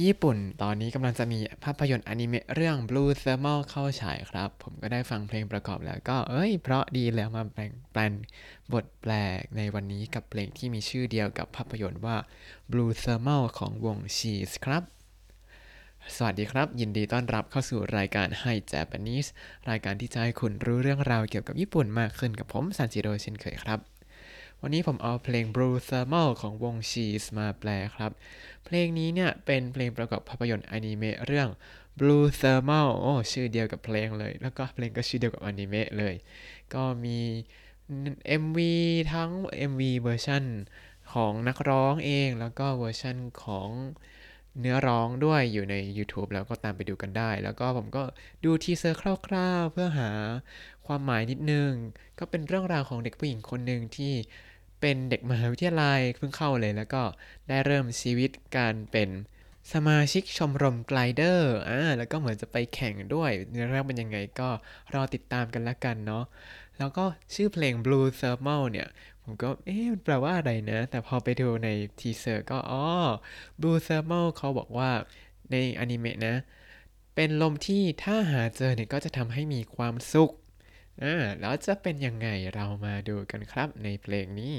ที่ญี่ปุ่น ตอนนี้กำลังจะมีภาพยนตร์อนิเมะเรื่อง Blue Thermal เข้าฉายครับ ผมก็ได้ฟังเพลงประกอบแล้วก็เอ้ย เพราะดีแล้วมาแปลงแปลนบทแปลกในวันนี้กับเพลงที่มีชื่อเดียวกับภาพยนตร์ว่า Blue Thermal ของวง Cheese ครับสวัสดีครับ ยินดีต้อนรับเข้าสู่รายการ Hi Japanese รายการที่จะให้คุณรู้เรื่องราวเกี่ยวกับญี่ปุ่นมากขึ้นกับผมซันจิโร่เช่นเคยครับ วันนี้ผมเอาเพลง Blue Thermal ของวง Cheese มาแปลครับ เพลงนี้เนี่ยเป็นเพลงประกอบภาพยนตร์อนิเมะเรื่อง Blue Thermal โอ้ชื่อเดียวกับเพลงเลย แล้วก็เพลงก็ชื่อเดียวกับอนิเมะเลย ก็มี MV ทั้ง MV เวอร์ชันของนักร้องเอง แล้วก็เวอร์ชันของเนื้อร้องด้วยอยู่ใน YouTube แล้วก็ตามไปดูกันได้ แล้วก็ผมก็ดู teaser คร่าวๆ เพื่อหาความหมายนิดนึง ก็เป็นเรื่องราวของเด็กผู้หญิงคนหนึ่งที่ เป็นเด็กมหาวิทยาลัยเพิ่งเข้าเลยแล้วก็ได้เริ่มชีวิตการเป็นสมาชิกชมรม glider อ่าแล้วก็เหมือนจะไปแข่งด้วยเนื้อเรื่องเป็นยังไงก็รอติดตามกันละกันเนาะแล้วก็ชื่อเพลง Blue Thermal เนี่ย ผมก็เอ๊ะมันแปลว่าอะไรนะ แต่พอไปดูใน teaser ก็อ๋อ Blue Thermal เขาบอกว่าในอนิเมะนะ เป็นลมที่ถ้าหาเจอเนี่ยก็จะทำให้มีความสุข อ่าแล้วจะเป็นยังไงเรามาดูกันครับในเพลงนี้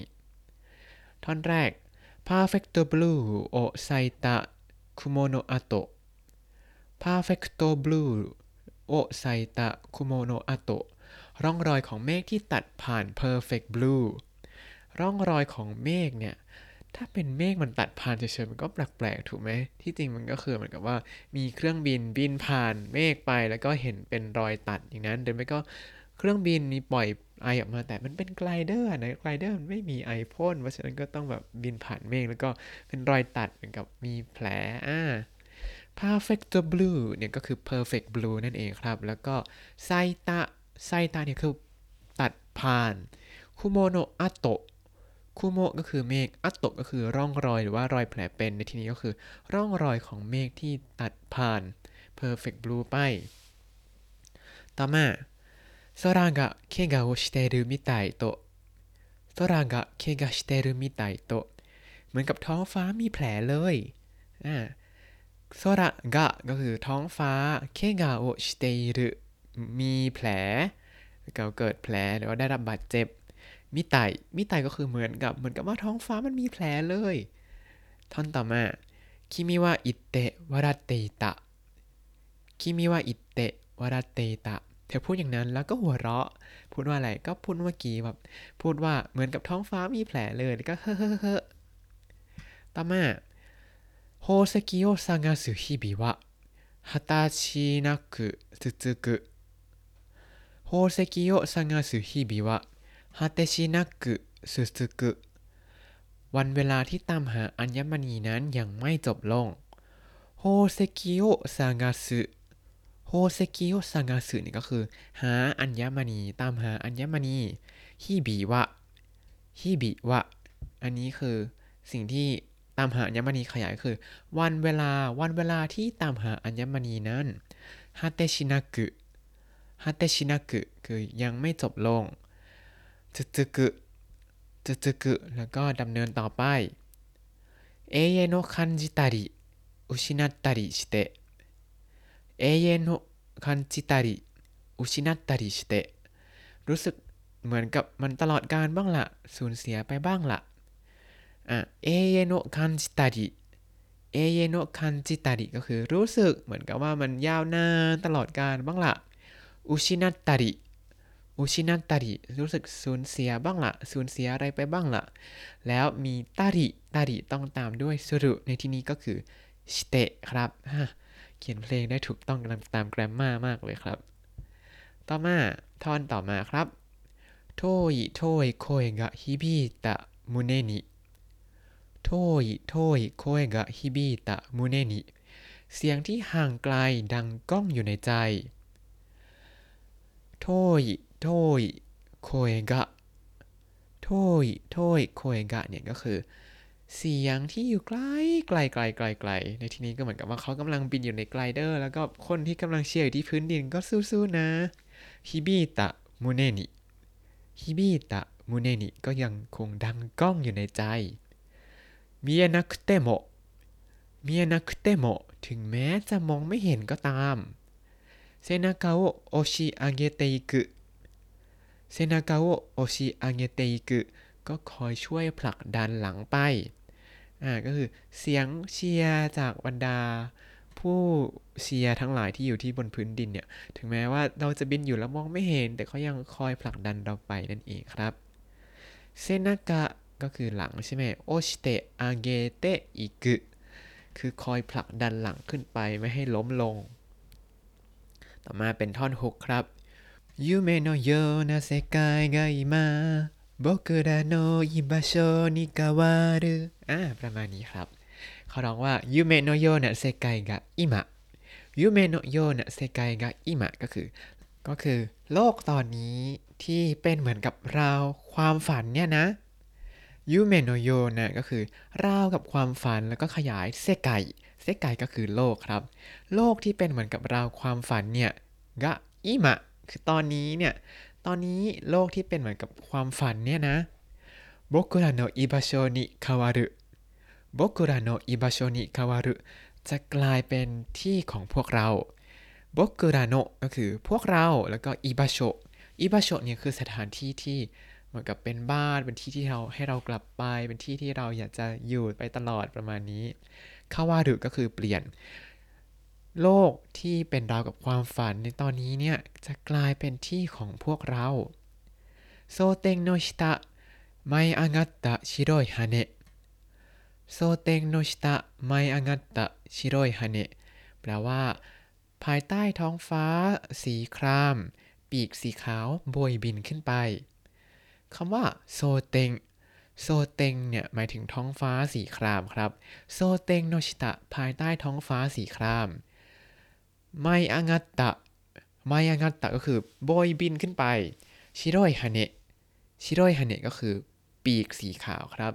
ท่อนแรก Perfect Blue o Saita Kumo no Ato Perfect Blue o Saita Kumo no Ato ร่องรอยของเมฆที่ตัดผ่าน perfect blue ร่องรอยของเมฆเนี่ย ถ้าเป็นเมฆมันตัดผ่านเฉยๆมันก็แปลกๆถูกไหม ที่จริงมันก็คือเหมือนกับว่ามีเครื่องบินบินผ่านเมฆไปแล้วก็เห็นเป็นรอยตัดอย่างนั้นหรือไม่ก็ เครื่องบินมีปล่อยไอออกมาแต่มันเป็น glider นะ glider มันไม่มีไอพ่นเพราะฉะนั้นก็ต้องแบบบินผ่านเมฆแล้วก็เป็นรอยตัดเหมือนกับมีแผลอ่า perfect blue เนี่ยก็คือ perfect blue นั่นเองครับ แล้วก็裂いた裂いた เนี่ยคือตัดผ่านคุโมโนอัตโตะคุโมก็คือเมฆอัตโตะก็คือร่องรอยหรือว่ารอยแผลเป็น ในที่นี้ก็คือร่องรอยของเมฆที่ตัดผ่าน perfect blue ไป ต่อมา 空が怪我をしているみたいと空が怪我しているみたいとเหมือนกับท้องฟ้ามีแผลเลยอ่าโซระกะก็คือท้องฟ้าเคกาโอชิเตรุ มีแผลเกิดแผลหรือว่าได้รับบาดเจ็บ มิไตมิไตก็คือเหมือนกับเหมือนกับว่าท้องฟ้ามันมีแผลเลย ท่อนต่อมาคิมิวะอิเตะวาราเตตะคิมิวะอิเตะวาราเตตะ เธอพูดอย่างนั้นแล้วก็หัวเราะ พูดว่าอะไรก็พูดเมื่อกี้แบบพูดว่าเหมือนกับท้องฟ้ามีแผลเลยแล้วก็เฮ้อเฮ้อเฮ้อต่อมา宝石を探す日々は果てしなく続く 宝石を探す日々は果てしなく続く วันเวลาที่ตามหาอัญมณีนั้นยังไม่จบลง宝石を探す 宝石を探す นี่ก็คือ หาอัญมณีตามหาอัญมณีฮิบิวะฮิบิวะ อันนี้คือสิ่งที่ตามหาอัญมณีขยายคือ วันเวลาวันเวลาที่ตามหาอัญมณีนั้น果てしなくฮัตเตชินักุคือยังไม่จบลงจุจุกุจุจุกุแล้วก็ดำเนินต่อไปเอเยโนคันจิตาริอุชินัตตาริชิเตะ คันจิตาริอุชินัตติสเตรู้สึกเหมือนกับมันตลอดการบ้างละสูญเสียไปบ้างละอะเอเยโนะคันจิตาริเอเยโนคันจิตาริก็คือรู้สึกเหมือนกับว่ามันยาวนานตลอดการบ้างละอุชินัตตาริอุชินัตตาริรู้สึกสูญเสียบ้างละสูญเสียอะไรไปบ้างละแล้วมีตาริตาริต้องตามด้วยสุรุในที่นี้ก็คือชิเตะครับ เขียนเพลงได้ถูกต้องตาม grammar มากเลยครับ ต่อมาท่อนต่อมาครับโทอิโทอิโคเอกะฮิบิตะมุเนนิโทอิโทอิโคเอกะฮิบิตะมุเนนิเสียงที่ห่างไกลดังก้องอยู่ในใจโทยโทยโคเอกะโทยโทยโคเอกะเนี่ยก็คือ เสียงที่อยู่ไกลไกลไกลไกลไกลในที่นี้ก็เหมือนกับว่าเขากำลังบินอยู่ใน glider แล้วก็คนที่กำลังเชียร์อยู่ที่พื้นดินก็สู้ๆนะฮิบิตะมูเนนิฮิบิตะมูเนนิก็ยังคงดังก้องอยู่ในใจมีอนักเตโมมียนักเตโมถึงแม้จะมองไม่เห็นก็ตามเซนากาโอโอชิอาเกเตอิกุเซนากาโอโอชิอาเกเตอิกุก็คอยช่วยผลักดันหลังไป อ่าก็คือเสียงเชียร์จากบรรดา ผู้เชียร์ทั้งหลายที่อยู่ที่บนพื้นดินเนี่ย ถึงแม้ว่าเราจะบินอยู่แล้วมองไม่เห็น แต่เขายังคอยผลักดันเราไปนั่นเองครับเซนากะก็คือหลังใช่ไหมโอชิเตะอาเกเตะอิกุคือคอยผลักดันหลังขึ้นไปไม่ให้ล้มลง ต่อมาเป็นท่อนฮุกครับยูเมโนโยนาเซกายกาอิมา โบกุระโนอิบาโชนิกาวารุอ่าประมาณนี้ครับ เขาร้องว่ายูเมโนโยนะเซกายกะอิมะยูเมโนโยนะเซกายกะอิมะก็คือ ก็คือ โลกตอนนี้ที่เป็นเหมือนกับเราความฝันเนี่ยนะยูเมโนโยนะก็คือราวกับความฝันแล้วก็ขยายเซไกเซไกก็คือโลกครับ โลกที่เป็นเหมือนกับราวความฝันเนี่ยกะอิมะคือตอนนี้เนี่ย ตอนนี้โลกที่เป็นเหมือนกับความฝันเนี่ยนะ僕らの居場所に変わる僕らの居場所に変わるจะกลายเป็นที่ของพวกเราโบกุระโนก็คือพวกเราแล้วก็อิบาโชอิบาโชเนี่ยคือสถานที่ที่เหมือนกับเป็นบ้านเป็นที่ที่เราให้เรากลับไป เป็นที่ที่เราอยากจะอยู่ไปตลอดประมาณนี้คาวารุก็คือเปลี่ยน โลกที่เป็นราวกับความฝันในตอนนี้เนี่ย จะกลายเป็นที่ของพวกเราโซเตงโนชิตะไมอางาตะชิโรยฮาเนะโซเตงโนชิตะไมอางาตะชิโรยฮาเนะแปลว่า ภายใต้ท้องฟ้า สีคราม ปีกสีขาวโบยบินขึ้นไปคำว่าโซเตงโซเตงเนี่ยหมายถึงท้องฟ้าสีครามครับ โซเตงโนชิตะภายใต้ท้องฟ้าสีคราม ไมอางาตะไมอางาตะก็คือโบยบินขึ้นไป ชิโรยฮาเนะชิโรยฮาเนะก็คือปีกสีขาวครับ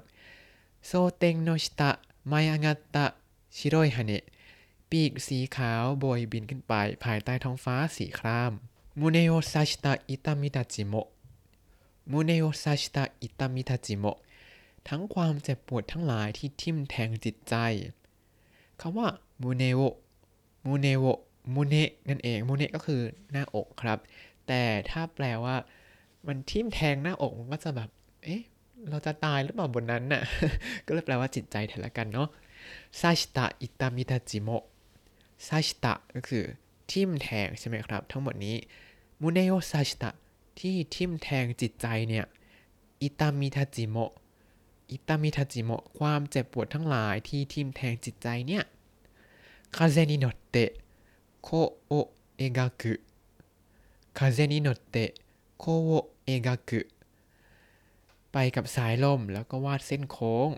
โซเตงโนชิตะไมอางาตะชิโรยฮาเนะปีกสีขาวโบยบินขึ้นไป ภายใต้ท้องฟ้าสีครามมูเนโอซาชิตะอิตามิตาจิโมมูเนโอซาชิตะอิตามิทาจิโมทั้งความเจ็บปวดทั้งหลายที่ทิ่มแทงจิตใจคำว่ามูเนโอมูเนโอ มูเนะนั่นเองมูเนะก็คือหน้าอกครับ แต่ถ้าแปลว่า มันทิ่มแทงหน้าอกมันก็จะแบบ เอ๊ะ เราจะตายหรือเปล่าบนนั้นน่ะ ก็เลยแปลว่าจิตใจแทนละกันเนาะซาชิตะอิตามิทาจิโมซาชิตะก็คือทิ่มแทงใช่ไหมครับ ทั้งหมดนี้มูเนโอซาชิตะที่ทิ่มแทงจิตใจเนี่ยอิตามิทาจิโมอิตามิทาจิโมความเจ็บปวดทั้งหลายที่ทิ่มแทงจิตใจเนี่ยคาเซนิโนเตะ โคโอเอกากุคาเซนินเตะโคโอเอกากุไปกับสายลมแล้วก็วาดเส้นโค้ง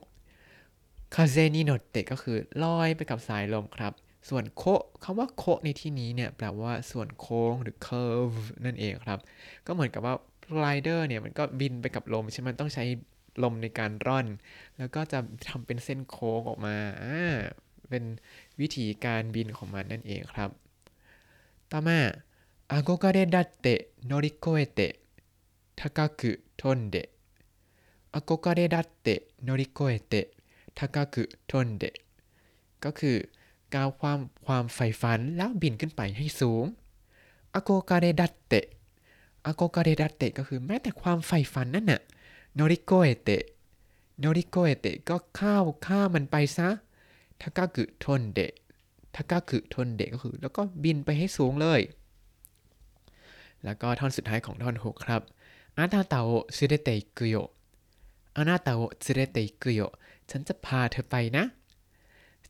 คาเซนิโนเตก็คือลอยไปกับสายลมครับ ส่วนโคคำว่าโคในที่นี้เนี่ยแปลว่าส่วนโค้งหรือ curve นั่นเองครับ ก็เหมือนกับว่า glider เนี่ยมันก็บินไปกับลมใช่ไหมต้องใช้ลมในการร่อน แล้วก็จะทำเป็นเส้นโค้งออกมาอ่าเป็นวิธีการบินของมันนั่นเองครับ ต่อมาอาโกการดัตเตโนริโกเอเตะทากากุทนเดอาโกการดัตเตโนริโกเอเตะทากากุทนเดก็คือก้าวความความใฝ่ฝันแล้วบินขึ้นไปให้สูงอาโกการดัตเตอาโกการดัตเตก็คือแม้แต่ความใฝ่ฝันนั่นน่ะโนริโกเอเตะโนริโกเอเตะก็ข้าวข้ามันไปซะทากากุทนเดะ ทากากุทนเดะก็คือ แล้วก็บินไปให้สูงเลย แล้วก็ท่อนสุดท้ายของท่อนหกครับอานาตาโอซึเรเตกุโยอานาตาโอซึเรเตกุโยฉันจะพาเธอไปนะ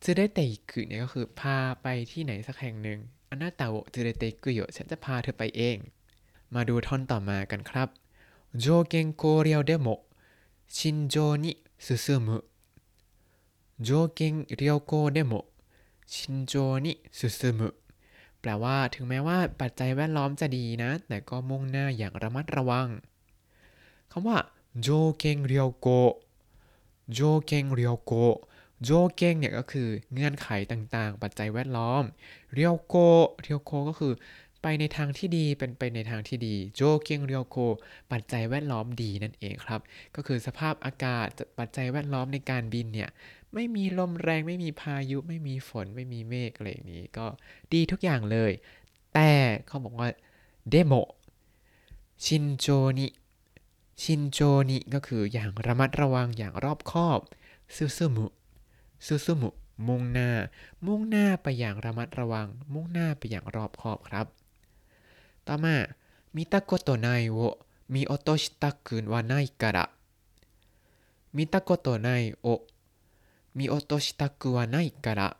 ซึเรเตกุเนี่ยก็คือพาไปที่ไหนสักแห่งหนึ่งอานาตาโอซึเรเตกุโยฉันจะพาเธอไปเอง มาดูท่อนต่อมากันครับ条件考慮でも慎重に進む条件良好でも ชินโจนิสุซึมุแปลว่าถึงแม้ว่าปัจจัยแวดล้อมจะดีนะ แต่ก็มุ่งหน้าอย่างระมัดระวังคำว่าโจเกงเรียวโกโจเกงเรียวโกโจเกงเนี่ยก็คือเงื่อนไขต่างๆ ปัจจัยแวดล้อม เรียวโกเรียวโกก็คือ ในทางที่ดีเป็นไปในทางที่ดีโจเกียงเรียวโกปัจจัยแวดล้อมดีนั่นเองครับ ก็คือสภาพอากาศปัจจัยแวดล้อมในการบินเนี่ยไม่มีลมแรงไม่มีพายุไม่มีฝนไม่มีเมฆอะไรอย่างนี้ก็ดีทุกอย่างเลย แต่เขาบอกว่าเดโมชินโจนิชินโจนิก็คืออย่างระมัดระวังอย่างรอบคอบซูซูมุซูซูมุมุ่งหน้า มุ่งหน้าไปอย่างระมัดระวัง มุ่งหน้าไปอย่างรอบคอบครับ ต่อมา見たことないを見落としたくはないから見たことないを見落としたくはないから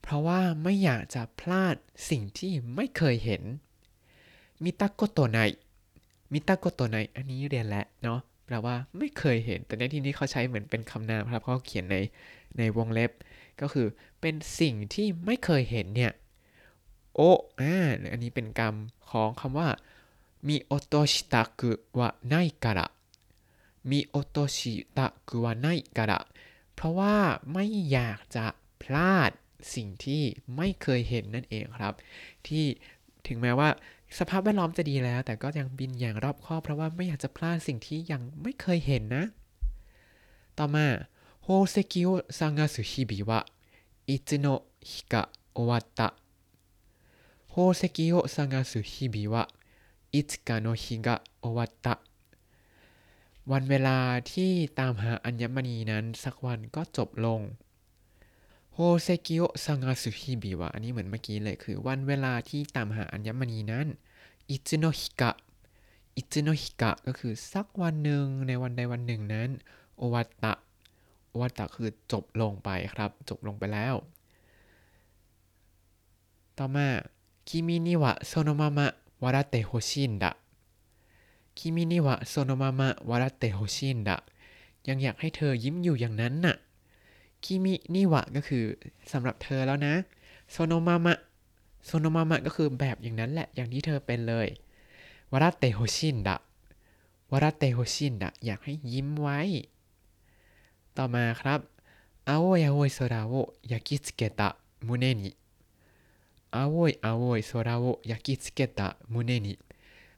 เพราะว่าไม่อยากจะพลาดสิ่งที่ไม่เคยเห็นมิตาโกโตไนมิตาโกโตไนอันนี้เรียนแล้วเนาะแปลว่าไม่เคยเห็น แต่ในที่นี้เขาใช้เหมือนเป็นคำนามครับเขาเขียนในในวงเล็บ ก็คือเป็นสิ่งที่ไม่เคยเห็นเนี่ย โออ่าอันนี้เป็นกรรม ของคำว่ามิโอโตชิตะกุวะไนการะมิโอโตชิตะกุวะไนการะเพราะว่าไม่อยากจะพลาดสิ่งที่ไม่เคยเห็นนั่นเองครับ ที่ถึงแม้ว่าสภาพแวดล้อมจะดีแล้ว แต่ก็ยังบินอย่างรอบคอบเพราะว่าไม่อยากจะพลาดสิ่งที่ยังไม่เคยเห็นนะ ต่อมาโฮเซกิโอซังาสุฮิบิวะอิจิโนฮิกะโอวัตะ 宝石を探す日々はいつかの日が終わったวันเวลาที่ตามหาอัญมณีนั้นสักวันก็จบลงโฮเซกิโอซังาสุฮิบิวะอันนี้เหมือนเมื่อกี้เลยคือ วันเวลาที่ตามหาอัญมณีนั้นอิจุโนฮิกะอิจุโนฮิกะก็คือสักวันหนึ่งในวันใดวันหนึ่งนั้นโอวัตตะโอวัตตะคือจบลงไปครับ จบลงไปแล้ว ต่อมา คิมินิวะโซโนมามะวาระเตโฮชินดะคิมินิวะโซโนมามะวาระเตโฮชินดะยังอยากให้เธอยิ้มอยู่อย่างนั้นน่ะคิมินิวะก็คือสำหรับเธอแล้วนะโซโนมามะโซโนมามะก็คือแบบอย่างนั้นแหละอย่างที่เธอเป็นเลยวาระเตโฮชินดะวาระเตโฮชินดะอยากให้ยิ้มไว้ ต่อมาครับอาโอยาโอยโซราโอยากิสเกตะมุเนนิ อาโวยอาโอยโซราโวยากิสเกตะมุเนนิ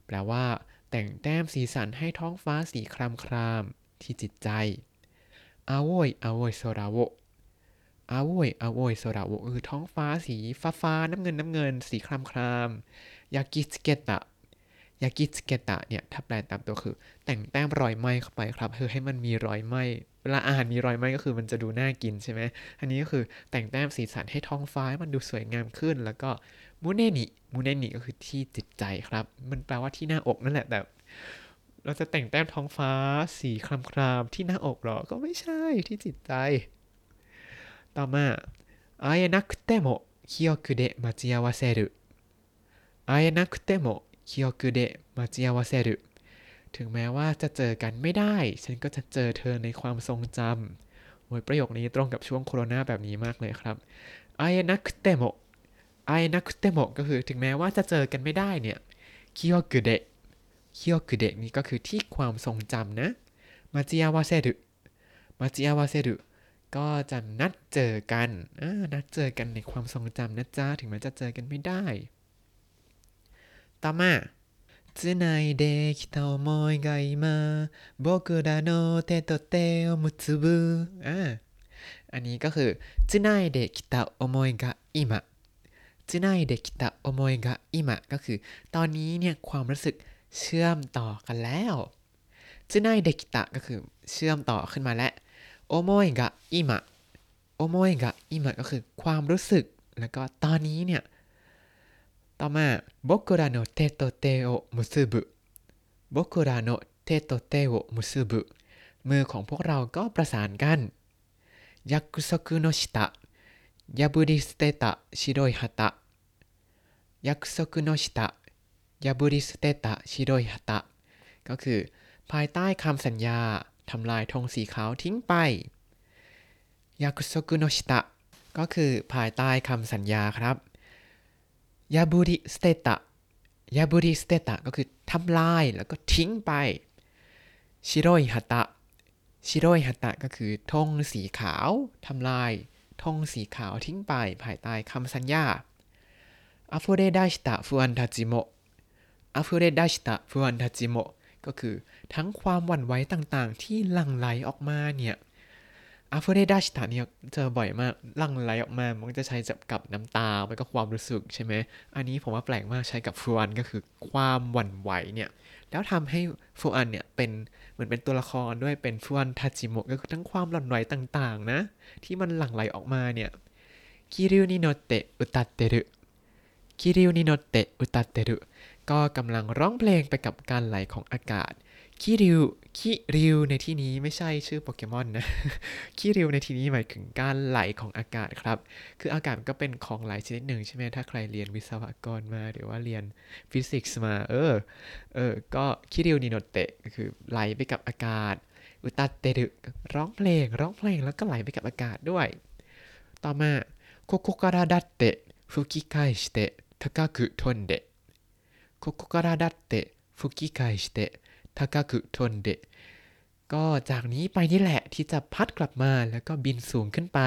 แปลว่า แต่งแต้มสีสันให้ท้องฟ้าสีครามครามที่จิตใจอาโวยอาโอยโซราโวอาโวยอาโวยโซราโวคือท้องฟ้าสีฟ้าฟ้าน้ำเงินน้ำเงิน สีครามครามยากิสเกตะ ยากิสเกตะเนี่ยถ้าแปลตามตัวคือ แต่งแต้มรอยไหม้เข้าไปครับคือให้มันมีรอยไหม้เวลาอาหารมีรอยไหม้ก็คือมันจะดูน่ากินใช่ไหมอันนี้ก็คือแต่งแต้มสีสันให้ท้องฟ้ามันดูสวยงามขึ้น แล้วก็มูเนนิมูเนนิก็คือที่จิตใจครับ มันแปลว่าที่หน้าอกนั่นแหละแต่เราจะแต่งแต้มท้องฟ้าสีครามครามที่หน้าอกหรอ ก็ไม่ใช่ที่จิตใจ ต่อมา会えなくても記憶で待ち合わせる会えなくても เคียวกุเดะมาจิอาวาเซรุถึงแม้ว่าจะเจอกันไม่ได้ ฉันก็จะเจอเธอในความทรงจำโอ้ยประโยคนี้ตรงกับช่วงโควิดแบบนี้มากเลยครับไอนักเตโมไอนักเตโมก็คือถึงแม้ว่าจะเจอกันไม่ได้เนี่ยคิโยกุเดะคิโยกุเดะนี่ก็คือที่ความทรงจำนะมาจิอาวาเซดุมาจิอาวาเซดุก็จะนัดเจอกันนัดเจอกันในความทรงจำนะจ๊ะถึงแม้จะเจอกันไม่ได้ ต่อมาつないできた思いが今僕らの手と手を結ぶอ่าอันนี้ก็คือつないできた思いが今つないできた思いが今ก็คือ ตอนนี้เนี่ยความรู้สึกเชื่อมต่อกันแล้วつないできたก็คือเชื่อมต่อขึ้นมาแล้ว思いが今思いが今ก็คือความรู้สึก แล้วก็ตอนนี้เนี่ย ต่อมา僕らの手と手を結ぶ僕らの手と手を結ぶมือของพวกเราก็ประสานกัน約束の下破り捨てた白い旗約束の下破り捨てた白い旗ก็คือ ภายใต้คำสัญญาทำลายธงสีขาวทิ้งไป約束の下ก็คือภายใต้คำสัญญาครับ 破り捨てた破り捨てたก็คือทำลายแล้วก็ทิ้งไปชิโรยฮัตะชิโรยฮัตะก็คือธงสีขาวทำลายธงสีขาวทิ้งไปภายใต้คำสัญญา溢れ出した不安たちも溢れ出した不安たちもก็คือทั้งความหวั่นไหวต่างๆ ที่หลั่งไหลออกมาเนี่ย 溢れ出したเนี่ยเจอบ่อยมากหลั่งไหลออกมา มันก็จะใช้จับกับน้ำตาไม่ก็ความรู้สึกใช่ไหม อันนี้ผมว่าแปลกมากใช้กับ不安ก็คือความหวั่นไหวเนี่ย แล้วทำให้不安เนี่ยเป็นเหมือนเป็นตัวละครด้วยเป็น不安たちもก็คือทั้งความหวั่นไหวต่างๆนะ ที่มันหลั่งไหลออกมาเนี่ยคิริวนิโนเตะอุตัเตรุคิริวนิโนเตะอุตัเตรุก็กำลังร้องเพลงไปกับการไหลของอากาศ 気流気流ในที่นี้ไม่ใช่ชื่อโปเกมอนนะ気流ในที่นี้หมายถึงการไหลของอากาศครับ คืออากาศก็เป็นของไหลชนิดหนึ่งใช่ไหมถ้าใครเรียนวิศวกรมาหรือว่าเรียนฟิสิกส์มา เออ เออ ก็気流に乗ってคือไหลไปกับอากาศ อุตาเตดึร้องเพลง ร้องเพลงแล้วก็ไหลไปกับอากาศด้วย ต่อมาここからだって吹き返して高く飛んでここからだって吹き返して 高く飛んでก็จากนี้ไปนี่แหละที่จะพัดกลับมาแล้วก็บินสูงขึ้นไป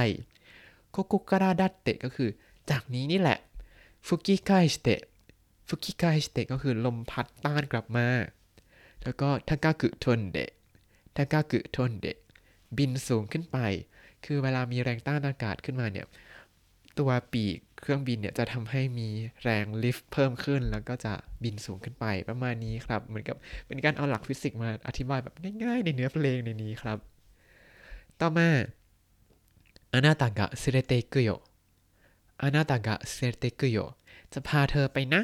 ここからだってก็คือ จากนี้นี่แหละ吹き返して吹き返してก็คือลมพัดต้านกลับมา แล้วก็高く飛んで高く飛んでบินสูงขึ้นไป คือเวลามีแรงต้านอากาศขึ้นมาเนี่ย ตัวปีก เครื่องบินเนี่ยจะทำให้มีแรงลิฟต์เพิ่มขึ้น แล้วก็จะบินสูงขึ้นไปประมาณนี้ครับ เหมือนกับเป็นการเอาหลักฟิสิกส์มาอธิบายแบบง่ายๆ ในเนื้อเพลงในนี้ครับ ต่อมาあなたが連れてくよあなたが連れてくよจะพาเธอไปนะ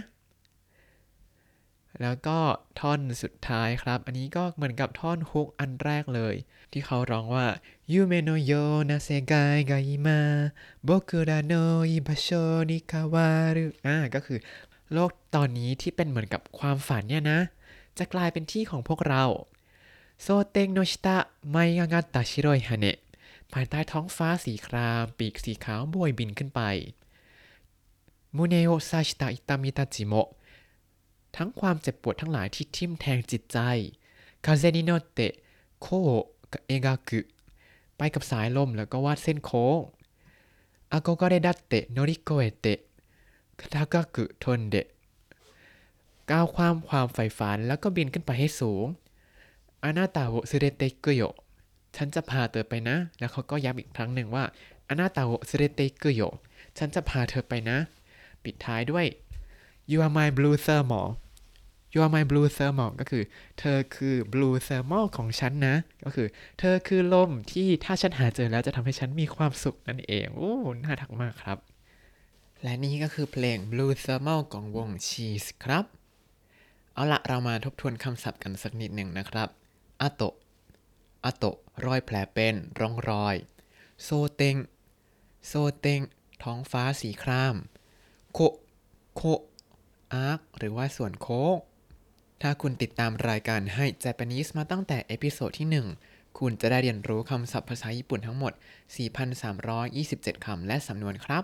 แล้วก็ท่อนสุดท้ายครับ อันนี้ก็เหมือนกับท่อนฮุกอันแรกเลย ที่เขาร้องว่า夢のような世界が今僕らの居場所に変わるอ่าก็คือโลกตอนนี้ที่เป็นเหมือนกับความฝันเนี่ยนะ จะกลายเป็นที่ของพวกเรา蒼天の下舞い上がった白い羽ภายใต้ท้องฟ้าสีคราม ปีกสีขาวโบยบินขึ้นไป胸を刺した痛みたちも ทั้งความเจ็บปวดทั้งหลายที่ทิ่มแทงจิตใจ風に乗って弧を描くไปกับสายลมแล้วก็วาดเส้นโค้ง憧れだって乗り越えてทากากุทนเดะก้าวความความใฝ่ฝันแล้วก็บินขึ้นไปให้สูงอานาตาโวซึเรเตกุโยฉันจะพาเธอไปนะ แล้วเขาก็ย้ำอีกครั้งหนึ่งว่าอานาตาโวซึเรเตกุโยฉันจะพาเธอไปนะ ปิดท้ายด้วย you are my blue thermal you are my blue thermal ก็คือ เธอคือ blue thermal ของฉันนะ ก็คือ เธอคือลมที่ถ้าฉันหาเจอแล้วจะทำให้ฉันมีความสุขนั่นเอง โอ้ น่ารักมากครับ และนี่ก็คือเพลง blue thermal ของวง SHE'S ครับ เอาละเรามาทบทวนคำศัพท์กันสักนิดหนึ่งนะครับอาโตะอาโตะรอยแผลเป็นร่องรอย 蒼天蒼天ท้องฟ้าสีคราม โค โค arc หรือว่าส่วนโค้ง ถ้าคุณติดตามรายการให้ Japanese มาตั้งแต่ episode ที่ 1 คุณจะได้เรียนรู้คำศัพท์ภาษาญี่ปุ่นทั้งหมด 4,327 คำและสำนวนครับ